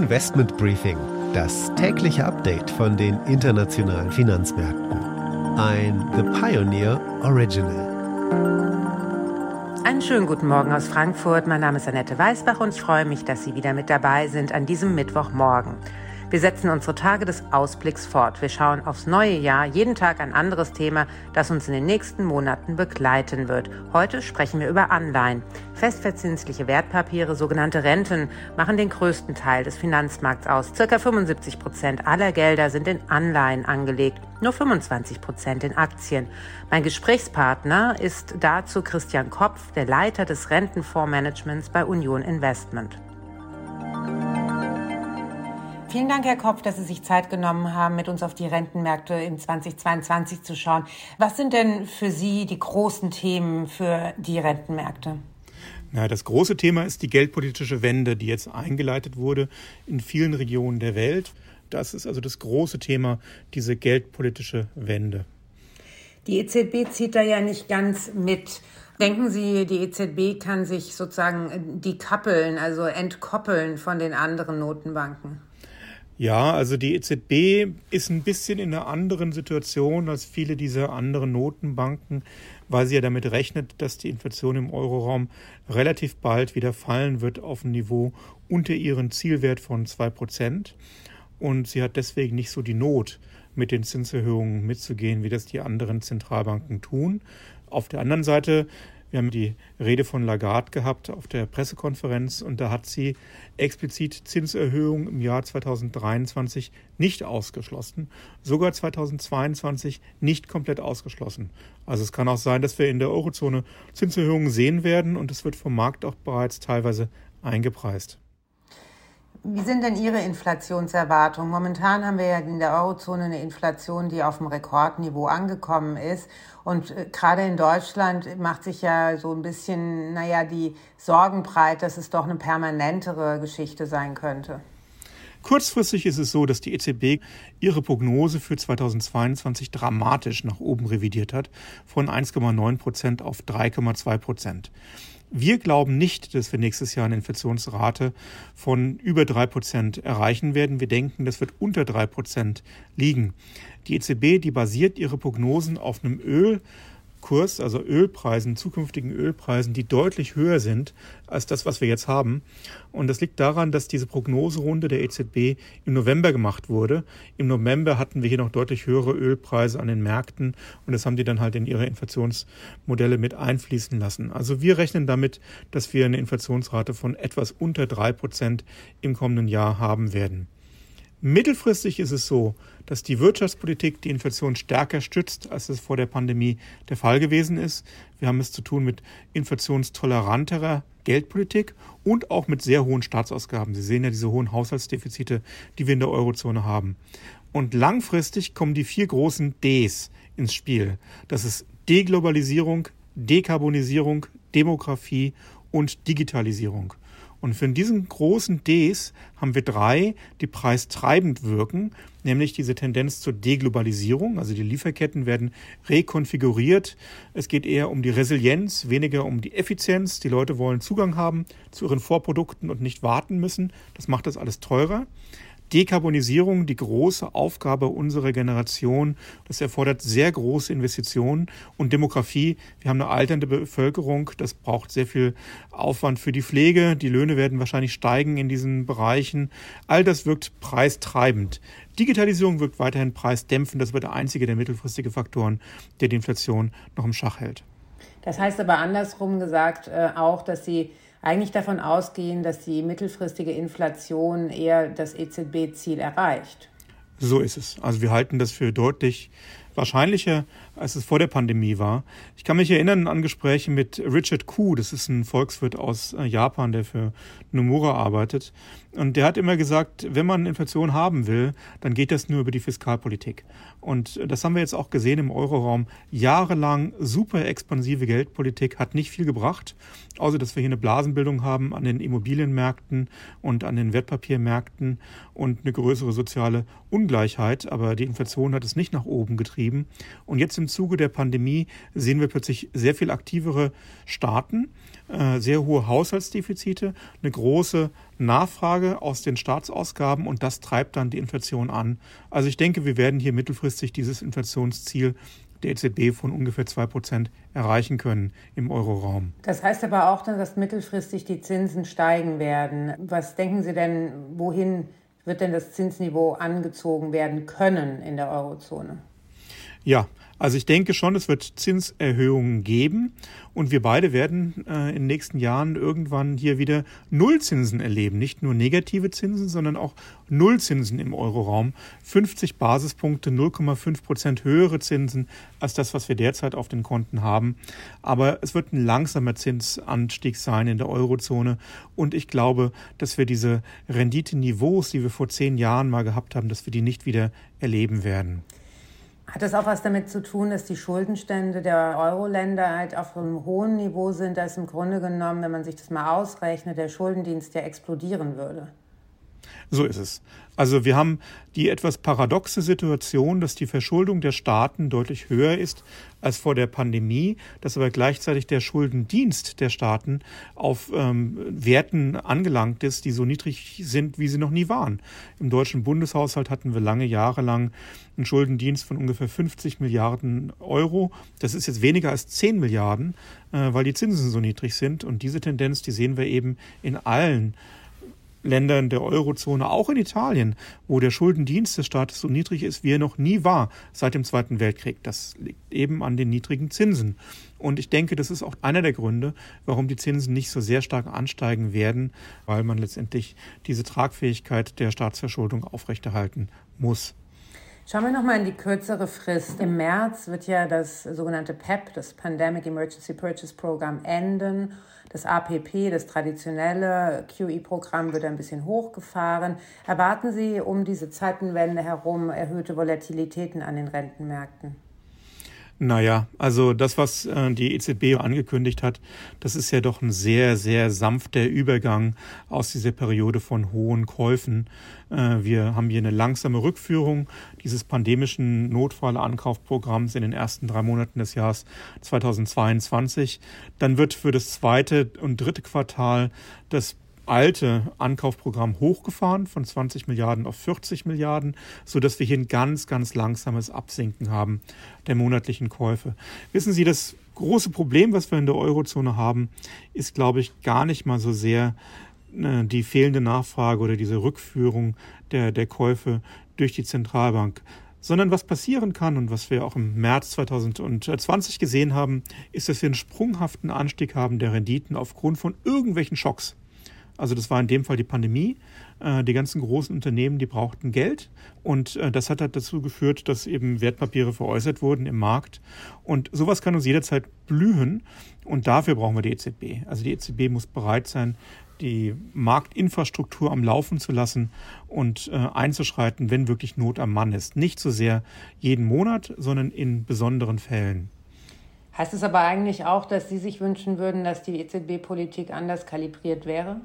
Investment Briefing, das tägliche Update von den internationalen Finanzmärkten. Ein The Pioneer Original. Einen schönen guten Morgen aus Frankfurt. Mein Name ist Annette Weißbach und ich freue mich, dass Sie wieder mit dabei sind an diesem Mittwochmorgen. Wir setzen unsere Tage des Ausblicks fort. Wir schauen aufs neue Jahr, jeden Tag ein anderes Thema, das uns in den nächsten Monaten begleiten wird. Heute sprechen wir über Anleihen. Festverzinsliche Wertpapiere, sogenannte Renten, machen den größten Teil des Finanzmarkts aus. Circa 75 Prozent aller Gelder sind in Anleihen angelegt, nur 25 Prozent in Aktien. Mein Gesprächspartner ist dazu Christian Kopf, der Leiter des Rentenfondsmanagements bei Union Investment. Vielen Dank, Herr Kopf, dass Sie sich Zeit genommen haben, mit uns auf die Rentenmärkte im 2022 zu schauen. Was sind denn für Sie die großen Themen für die Rentenmärkte? Na, das große Thema ist die geldpolitische Wende, die jetzt eingeleitet wurde in vielen Regionen der Welt. Das ist also das große Thema, diese geldpolitische Wende. Die EZB zieht da ja nicht ganz mit. Denken Sie, die EZB kann sich sozusagen dekappeln, also entkoppeln von den anderen Notenbanken? Ja, also die EZB ist ein bisschen in einer anderen Situation als viele dieser anderen Notenbanken, weil sie ja damit rechnet, dass die Inflation im Euroraum relativ bald wieder fallen wird auf ein Niveau unter ihren Zielwert von 2%. Und sie hat deswegen nicht so die Not, mit den Zinserhöhungen mitzugehen, wie das die anderen Zentralbanken tun. Auf der anderen Seite wir haben die Rede von Lagarde gehabt auf der Pressekonferenz und da hat sie explizit Zinserhöhungen im Jahr 2023 nicht ausgeschlossen, sogar 2022 nicht komplett ausgeschlossen. Also es kann auch sein, dass wir in der Eurozone Zinserhöhungen sehen werden und es wird vom Markt auch bereits teilweise eingepreist. Wie sind denn Ihre Inflationserwartungen? Momentan haben wir ja in der Eurozone eine Inflation, die auf dem Rekordniveau angekommen ist. Und äh, gerade in Deutschland macht sich ja so ein bisschen, naja, die Sorgen breit, dass es doch eine permanentere Geschichte sein könnte. Kurzfristig ist es so, dass die EZB ihre Prognose für 2022 dramatisch nach oben revidiert hat, von 1,9 Prozent auf 3,2 Prozent. Wir glauben nicht, dass wir nächstes Jahr eine Inflationsrate von über drei Prozent erreichen werden. Wir denken, das wird unter drei Prozent liegen. Die EZB, die basiert ihre Prognosen auf einem Öl, Kurs, also Ölpreisen, zukünftigen Ölpreisen, die deutlich höher sind als das, was wir jetzt haben. Und das liegt daran, dass diese Prognoserunde der EZB im November gemacht wurde. Im November hatten wir hier noch deutlich höhere Ölpreise an den Märkten und das haben die dann halt in ihre Inflationsmodelle mit einfließen lassen. Also wir rechnen damit, dass wir eine Inflationsrate von etwas unter drei Prozent im kommenden Jahr haben werden. Mittelfristig ist es so, dass die Wirtschaftspolitik die Inflation stärker stützt, als es vor der Pandemie der Fall gewesen ist. Wir haben es zu tun mit inflationstoleranterer Geldpolitik und auch mit sehr hohen Staatsausgaben. Sie sehen ja diese hohen Haushaltsdefizite, die wir in der Eurozone haben. Und langfristig kommen die vier großen Ds ins Spiel. Das ist Deglobalisierung, Dekarbonisierung, Demografie und Digitalisierung. Und für diesen großen Ds haben wir drei, die preistreibend wirken, nämlich diese Tendenz zur Deglobalisierung, also die Lieferketten werden rekonfiguriert. Es geht eher um die Resilienz, weniger um die Effizienz. Die Leute wollen Zugang haben zu ihren Vorprodukten und nicht warten müssen. Das macht das alles teurer. Dekarbonisierung die große Aufgabe unserer Generation. Das erfordert sehr große Investitionen und Demografie. Wir haben eine alternde Bevölkerung. Das braucht sehr viel Aufwand für die Pflege. Die Löhne werden wahrscheinlich steigen in diesen Bereichen. All das wirkt preistreibend. Digitalisierung wirkt weiterhin preisdämpfend. Das wird der einzige der mittelfristigen Faktoren, der die Inflation noch im Schach hält. Das heißt aber andersrum gesagt äh, auch, dass Sie eigentlich davon ausgehen, dass die mittelfristige Inflation eher das EZB-Ziel erreicht. So ist es. Also wir halten das für deutlich wahrscheinlicher, als es vor der Pandemie war. Ich kann mich erinnern an Gespräche mit Richard Koo, das ist ein Volkswirt aus äh, Japan, der für Nomura arbeitet. Und der hat immer gesagt, wenn man Inflation haben will, dann geht das nur über die Fiskalpolitik. Und das haben wir jetzt auch gesehen im Euroraum. Jahrelang super expansive Geldpolitik hat nicht viel gebracht, außer dass wir hier eine Blasenbildung haben an den Immobilienmärkten und an den Wertpapiermärkten und eine größere soziale Ungleichheit. Aber die Inflation hat es nicht nach oben getrieben. Und jetzt im Zuge der Pandemie sehen wir plötzlich sehr viel aktivere Staaten, äh, sehr hohe Haushaltsdefizite, eine große Nachfrage aus den Staatsausgaben und das treibt dann die Inflation an. Also ich denke, wir werden hier mittelfristig dieses Inflationsziel der EZB von ungefähr 2% erreichen können im Euroraum. Das heißt aber auch, dass mittelfristig die Zinsen steigen werden. Was denken Sie denn, wohin wird denn das Zinsniveau angezogen werden können in der Eurozone? Ja, also ich denke schon, es wird Zinserhöhungen geben und wir beide werden äh, in den nächsten Jahren irgendwann hier wieder Nullzinsen erleben. Nicht nur negative Zinsen, sondern auch Nullzinsen im Euroraum. 50 Basispunkte, 0,5 Prozent höhere Zinsen als das, was wir derzeit auf den Konten haben. Aber es wird ein langsamer Zinsanstieg sein in der Eurozone und ich glaube, dass wir diese Renditeniveaus, die wir vor zehn Jahren mal gehabt haben, dass wir die nicht wieder erleben werden. Hat das auch was damit zu tun, dass die Schuldenstände der Euro-Länder halt auf einem hohen Niveau sind, dass im Grunde genommen, wenn man sich das mal ausrechnet, der Schuldendienst ja explodieren würde? So ist es. Also wir haben die etwas paradoxe Situation, dass die Verschuldung der Staaten deutlich höher ist als vor der Pandemie, dass aber gleichzeitig der Schuldendienst der Staaten auf ähm, Werten angelangt ist, die so niedrig sind, wie sie noch nie waren. Im deutschen Bundeshaushalt hatten wir lange Jahre lang einen Schuldendienst von ungefähr 50 Milliarden Euro. Das ist jetzt weniger als 10 Milliarden, äh, weil die Zinsen so niedrig sind. Und diese Tendenz, die sehen wir eben in allen Ländern der Eurozone, auch in Italien, wo der Schuldendienst des Staates so niedrig ist, wie er noch nie war seit dem Zweiten Weltkrieg. Das liegt eben an den niedrigen Zinsen. Und ich denke, das ist auch einer der Gründe, warum die Zinsen nicht so sehr stark ansteigen werden, weil man letztendlich diese Tragfähigkeit der Staatsverschuldung aufrechterhalten muss. Schauen wir nochmal in die kürzere Frist. Im März wird ja das sogenannte PEP, das Pandemic Emergency Purchase Program, enden. Das APP, das traditionelle QE-Programm, wird ein bisschen hochgefahren. Erwarten Sie um diese Zeitenwende herum erhöhte Volatilitäten an den Rentenmärkten? Naja, also das, was äh, die EZB angekündigt hat, das ist ja doch ein sehr, sehr sanfter Übergang aus dieser Periode von hohen Käufen. Äh, wir haben hier eine langsame Rückführung dieses pandemischen Notfallankaufprogramms in den ersten drei Monaten des Jahres 2022. Dann wird für das zweite und dritte Quartal das alte Ankaufprogramm hochgefahren von 20 Milliarden auf 40 Milliarden, so dass wir hier ein ganz, ganz langsames Absinken haben der monatlichen Käufe. Wissen Sie, das große Problem, was wir in der Eurozone haben, ist, glaube ich, gar nicht mal so sehr äh, die fehlende Nachfrage oder diese Rückführung der, der Käufe durch die Zentralbank, sondern was passieren kann und was wir auch im März 2020 gesehen haben, ist, dass wir einen sprunghaften Anstieg haben der Renditen aufgrund von irgendwelchen Schocks. Also das war in dem Fall die Pandemie. Äh, die ganzen großen Unternehmen, die brauchten Geld und äh, das hat halt dazu geführt, dass eben Wertpapiere veräußert wurden im Markt. Und sowas kann uns jederzeit blühen und dafür brauchen wir die EZB. Also die EZB muss bereit sein, die Marktinfrastruktur am Laufen zu lassen und äh, einzuschreiten, wenn wirklich Not am Mann ist. Nicht so sehr jeden Monat, sondern in besonderen Fällen. Heißt es aber eigentlich auch, dass Sie sich wünschen würden, dass die EZB-Politik anders kalibriert wäre?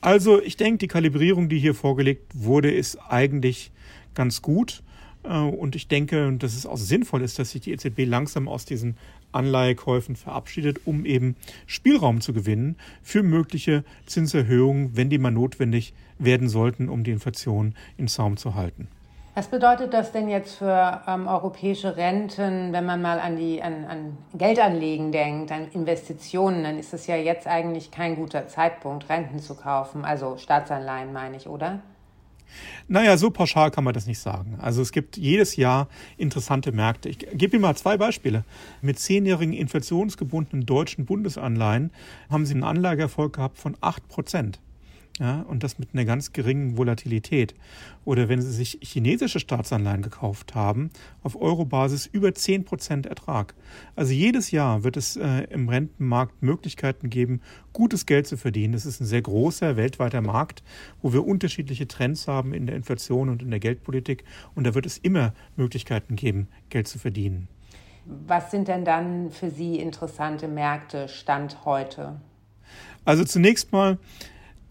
Also ich denke, die Kalibrierung, die hier vorgelegt wurde, ist eigentlich ganz gut. Äh, und ich denke, dass es auch sinnvoll ist, dass sich die EZB langsam aus diesen Anleihekäufen verabschiedet, um eben Spielraum zu gewinnen für mögliche Zinserhöhungen, wenn die mal notwendig werden sollten, um die Inflation in Zaum zu halten. Was bedeutet das denn jetzt für ähm, europäische Renten, wenn man mal an, die, an, an Geldanlegen denkt, an Investitionen? Dann ist es ja jetzt eigentlich kein guter Zeitpunkt, Renten zu kaufen. Also Staatsanleihen meine ich, oder? Naja, so pauschal kann man das nicht sagen. Also es gibt jedes Jahr interessante Märkte. Ich gebe Ihnen mal zwei Beispiele. Mit zehnjährigen inflationsgebundenen deutschen Bundesanleihen haben Sie einen Anlageerfolg gehabt von acht Prozent ja, und das mit einer ganz geringen Volatilität. Oder wenn Sie sich chinesische Staatsanleihen gekauft haben, auf Eurobasis über 10% Ertrag. Also jedes Jahr wird es äh, im Rentenmarkt Möglichkeiten geben, gutes Geld zu verdienen. Das ist ein sehr großer weltweiter Markt, wo wir unterschiedliche Trends haben in der Inflation und in der Geldpolitik. Und da wird es immer Möglichkeiten geben, Geld zu verdienen. Was sind denn dann für Sie interessante Märkte Stand heute? Also zunächst mal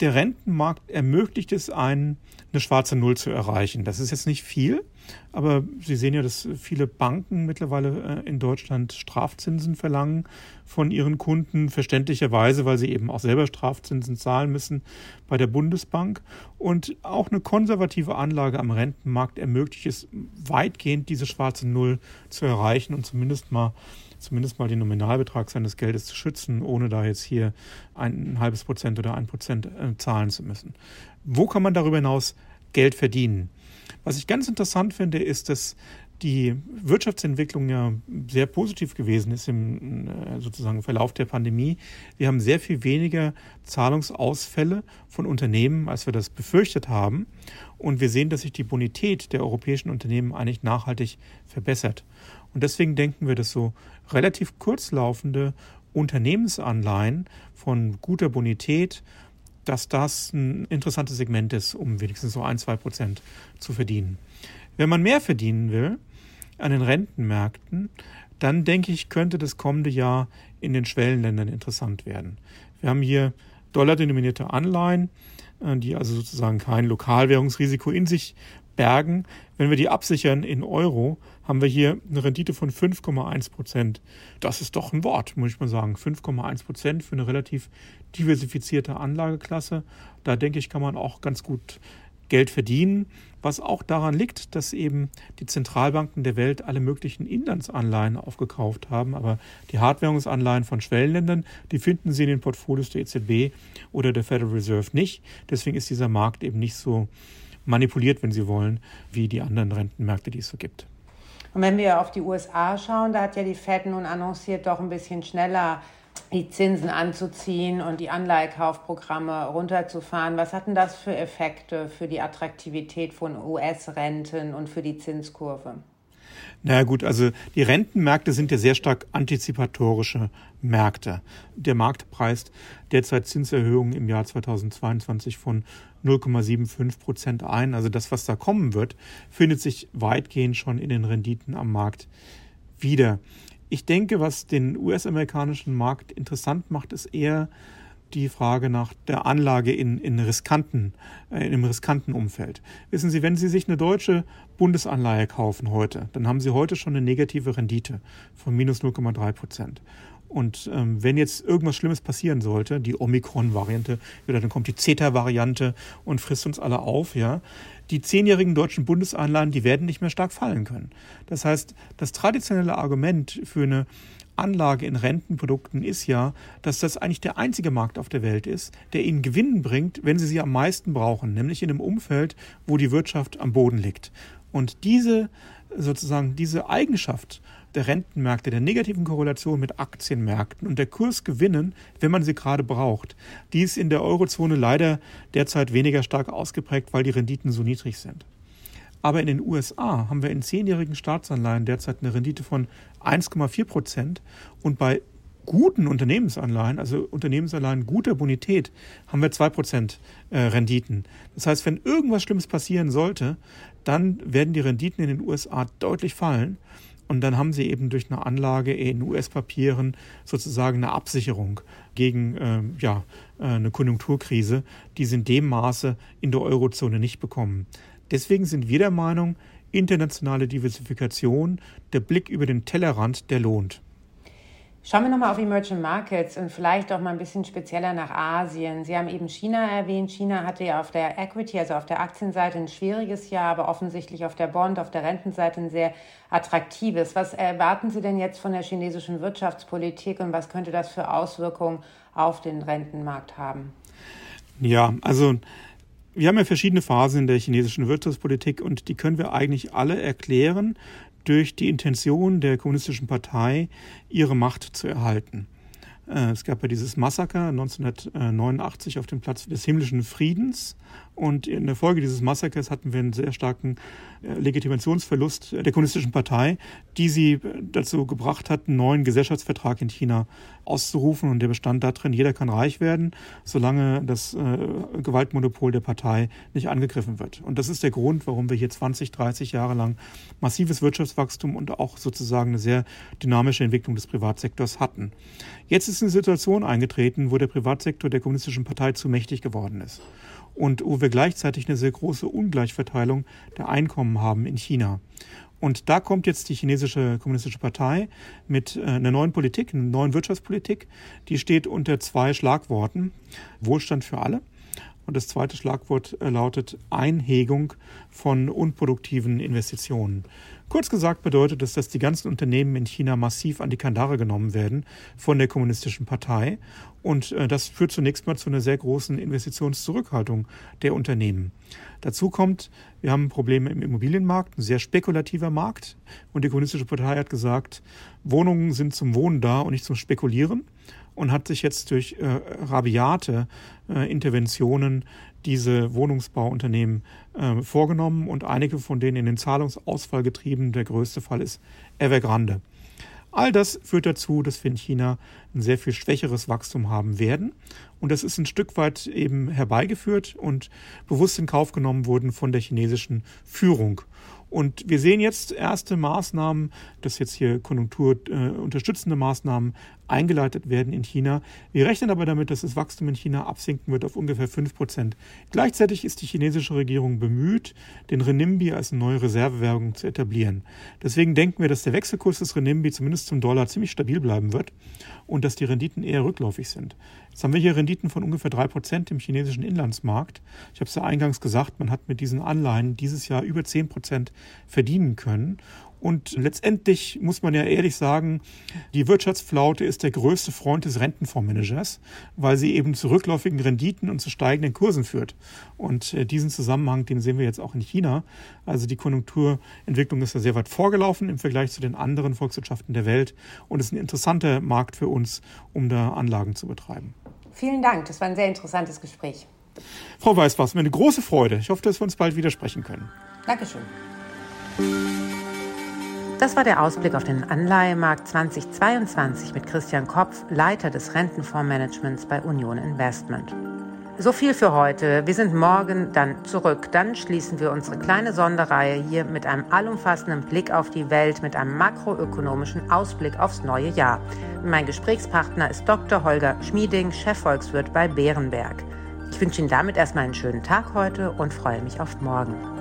der Rentenmarkt ermöglicht es einen, eine schwarze Null zu erreichen. Das ist jetzt nicht viel, Aber Sie sehen ja, dass viele Banken mittlerweile äh, in Deutschland Strafzinsen verlangen von ihren Kunden, verständlicherweise, weil sie eben auch selber Strafzinsen zahlen müssen bei der Bundesbank. Und auch eine konservative Anlage am Rentenmarkt ermöglicht es weitgehend, diese schwarze Null zu erreichen und zumindest mal zumindest mal den Nominalbetrag seines Geldes zu schützen, ohne da jetzt hier ein, halbes Prozent oder ein Prozent äh, zahlen zu müssen. Wo kann man darüber hinaus Geld verdienen? Was ich ganz interessant finde, ist, dass die Wirtschaftsentwicklung ja sehr positiv gewesen ist im äh, sozusagen Verlauf der Pandemie. Wir haben sehr viel weniger Zahlungsausfälle von Unternehmen, als wir das befürchtet haben. Und wir sehen, dass sich die Bonität der europäischen Unternehmen eigentlich nachhaltig verbessert. Und deswegen denken wir, dass so relativ kurzlaufende Unternehmensanleihen von guter Bonität dass das ein interessantes Segment ist, um wenigstens so ein, zwei Prozent zu verdienen. Wenn man mehr verdienen will an den Rentenmärkten, dann denke ich, könnte das kommende Jahr in den Schwellenländern interessant werden. Wir haben hier dollardenominierte Anleihen, äh, die also sozusagen kein Lokalwährungsrisiko in sich bergen. Wenn wir die absichern in Euro, haben wir hier eine Rendite von 5,1 Prozent. Das ist doch ein Wort, muss ich mal sagen. 5,1 Prozent für eine relativ diversifizierte Anlageklasse. Da denke ich, kann man auch ganz gut Geld verdienen, was auch daran liegt, dass eben die Zentralbanken der Welt alle möglichen Inlandsanleihen aufgekauft haben. Aber die Hardwährungsanleihen von Schwellenländern, die finden Sie in den Portfolios der EZB oder der Federal Reserve nicht. Deswegen ist dieser Markt eben nicht so manipuliert, wenn Sie wollen, wie die anderen Rentenmärkte, die es so gibt. Und wenn wir auf die USA schauen, da hat ja die Fed nun annonciert, doch ein bisschen schneller die Zinsen anzuziehen und die Anleihekaufprogramme runterzufahren. Was hatten das für Effekte für die Attraktivität von US-Renten und für die Zinskurve? Naja gut, also die Rentenmärkte sind ja sehr stark antizipatorische Märkte. Der Markt preist derzeit Zinserhöhungen im Jahr 2022 von 0,75 Prozent ein. Also das, was da kommen wird, findet sich weitgehend schon in den Renditen am Markt wieder. Ich denke, was den US-amerikanischen Markt interessant macht, ist eher die Frage nach der Anlage in, in riskanten, äh, in einem riskanten Umfeld. Wissen Sie, wenn Sie sich eine deutsche Bundesanleihe kaufen heute, dann haben Sie heute schon eine negative Rendite von minus 0,3 Prozent. Und ähm, wenn jetzt irgendwas Schlimmes passieren sollte, die Omikron-Variante, oder dann kommt die Zeta-Variante und frisst uns alle auf, ja, die zehnjährigen deutschen Bundesanleihen, die werden nicht mehr stark fallen können. Das heißt, das traditionelle Argument für eine Anlage in Rentenprodukten ist ja, dass das eigentlich der einzige Markt auf der Welt ist, der ihnen Gewinn bringt, wenn sie sie am meisten brauchen, nämlich in einem Umfeld, wo die Wirtschaft am Boden liegt. Und diese sozusagen diese Eigenschaft der Rentenmärkte, der negativen Korrelation mit Aktienmärkten und der Kursgewinnen, wenn man sie gerade braucht. Die ist in der Eurozone leider derzeit weniger stark ausgeprägt, weil die Renditen so niedrig sind. Aber in den USA haben wir in zehnjährigen Staatsanleihen derzeit eine Rendite von 1,4 Prozent und bei guten Unternehmensanleihen, also Unternehmensanleihen guter Bonität, haben wir 2% äh, Renditen. Das heißt, wenn irgendwas Schlimmes passieren sollte, dann werden die Renditen in den USA deutlich fallen. Und dann haben sie eben durch eine Anlage in US-Papieren sozusagen eine Absicherung gegen äh, ja, eine Konjunkturkrise, die sie in dem Maße in der Eurozone nicht bekommen. Deswegen sind wir der Meinung, internationale Diversifikation, der Blick über den Tellerrand, der lohnt. Schauen wir nochmal auf Emerging Markets und vielleicht auch mal ein bisschen spezieller nach Asien. Sie haben eben China erwähnt. China hatte ja auf der Equity, also auf der Aktienseite, ein schwieriges Jahr, aber offensichtlich auf der Bond, auf der Rentenseite ein sehr attraktives. Was erwarten Sie denn jetzt von der chinesischen Wirtschaftspolitik und was könnte das für Auswirkungen auf den Rentenmarkt haben? Ja, also wir haben ja verschiedene Phasen in der chinesischen Wirtschaftspolitik und die können wir eigentlich alle erklären durch die Intention der Kommunistischen Partei, ihre Macht zu erhalten. Äh, es gab ja dieses Massaker 1989 auf dem Platz des himmlischen Friedens. Und in der Folge dieses Massakers hatten wir einen sehr starken äh, Legitimationsverlust der kommunistischen Partei, die sie äh, dazu gebracht hat, einen neuen Gesellschaftsvertrag in China auszurufen. Und der bestand darin, jeder kann reich werden, solange das äh, Gewaltmonopol der Partei nicht angegriffen wird. Und das ist der Grund, warum wir hier 20, 30 Jahre lang massives Wirtschaftswachstum und auch sozusagen eine sehr dynamische Entwicklung des Privatsektors hatten. Jetzt ist eine Situation eingetreten, wo der Privatsektor der kommunistischen Partei zu mächtig geworden ist. Und wo wir gleichzeitig eine sehr große Ungleichverteilung der Einkommen haben in China. Und da kommt jetzt die chinesische kommunistische Partei mit äh, einer neuen Politik, einer neuen Wirtschaftspolitik. Die steht unter zwei Schlagworten. Wohlstand für alle. Und das zweite Schlagwort äh, lautet Einhegung von unproduktiven Investitionen. Kurz gesagt bedeutet es, dass die ganzen Unternehmen in China massiv an die Kandare genommen werden von der kommunistischen Partei. Und äh, das führt zunächst mal zu einer sehr großen Investitionszurückhaltung der Unternehmen. Dazu kommt, wir haben Probleme im Immobilienmarkt, ein sehr spekulativer Markt. Und die kommunistische Partei hat gesagt, Wohnungen sind zum Wohnen da und nicht zum Spekulieren und hat sich jetzt durch äh, rabiate äh, Interventionen diese Wohnungsbauunternehmen äh, vorgenommen und einige von denen in den Zahlungsausfall getrieben. Der größte Fall ist Evergrande. All das führt dazu, dass wir in China ein sehr viel schwächeres Wachstum haben werden. Und das ist ein Stück weit eben herbeigeführt und bewusst in Kauf genommen worden von der chinesischen Führung. Und wir sehen jetzt erste Maßnahmen, dass jetzt hier konjunkturunterstützende äh, Maßnahmen eingeleitet werden in China. Wir rechnen aber damit, dass das Wachstum in China absinken wird auf ungefähr 5 Prozent. Gleichzeitig ist die chinesische Regierung bemüht, den Renminbi als eine neue Reservewährung zu etablieren. Deswegen denken wir, dass der Wechselkurs des Renminbi zumindest zum Dollar ziemlich stabil bleiben wird und dass die Renditen eher rückläufig sind. Jetzt haben wir hier Renditen von ungefähr 3 Prozent im chinesischen Inlandsmarkt. Ich habe es ja eingangs gesagt, man hat mit diesen Anleihen dieses Jahr über 10 Prozent verdienen können. Und letztendlich muss man ja ehrlich sagen, die Wirtschaftsflaute ist der größte Freund des Rentenfondsmanagers, weil sie eben zu rückläufigen Renditen und zu steigenden Kursen führt. Und äh, diesen Zusammenhang, den sehen wir jetzt auch in China. Also die Konjunkturentwicklung ist da sehr weit vorgelaufen im Vergleich zu den anderen Volkswirtschaften der Welt und ist ein interessanter Markt für uns, um da Anlagen zu betreiben. Vielen Dank, das war ein sehr interessantes Gespräch. Frau Weiß, war es mir eine große Freude. Ich hoffe, dass wir uns bald wieder sprechen können. Dankeschön. Das war der Ausblick auf den Anleihemarkt 2022 mit Christian Kopf, Leiter des Rentenfondsmanagements bei Union Investment. So viel für heute. Wir sind morgen dann zurück. Dann schließen wir unsere kleine Sonderreihe hier mit einem allumfassenden Blick auf die Welt, mit einem makroökonomischen Ausblick aufs neue Jahr. Mein Gesprächspartner ist Dr. Holger Schmieding, Chefvolkswirt bei Bärenberg. Ich wünsche Ihnen damit erstmal einen schönen Tag heute und freue mich auf morgen.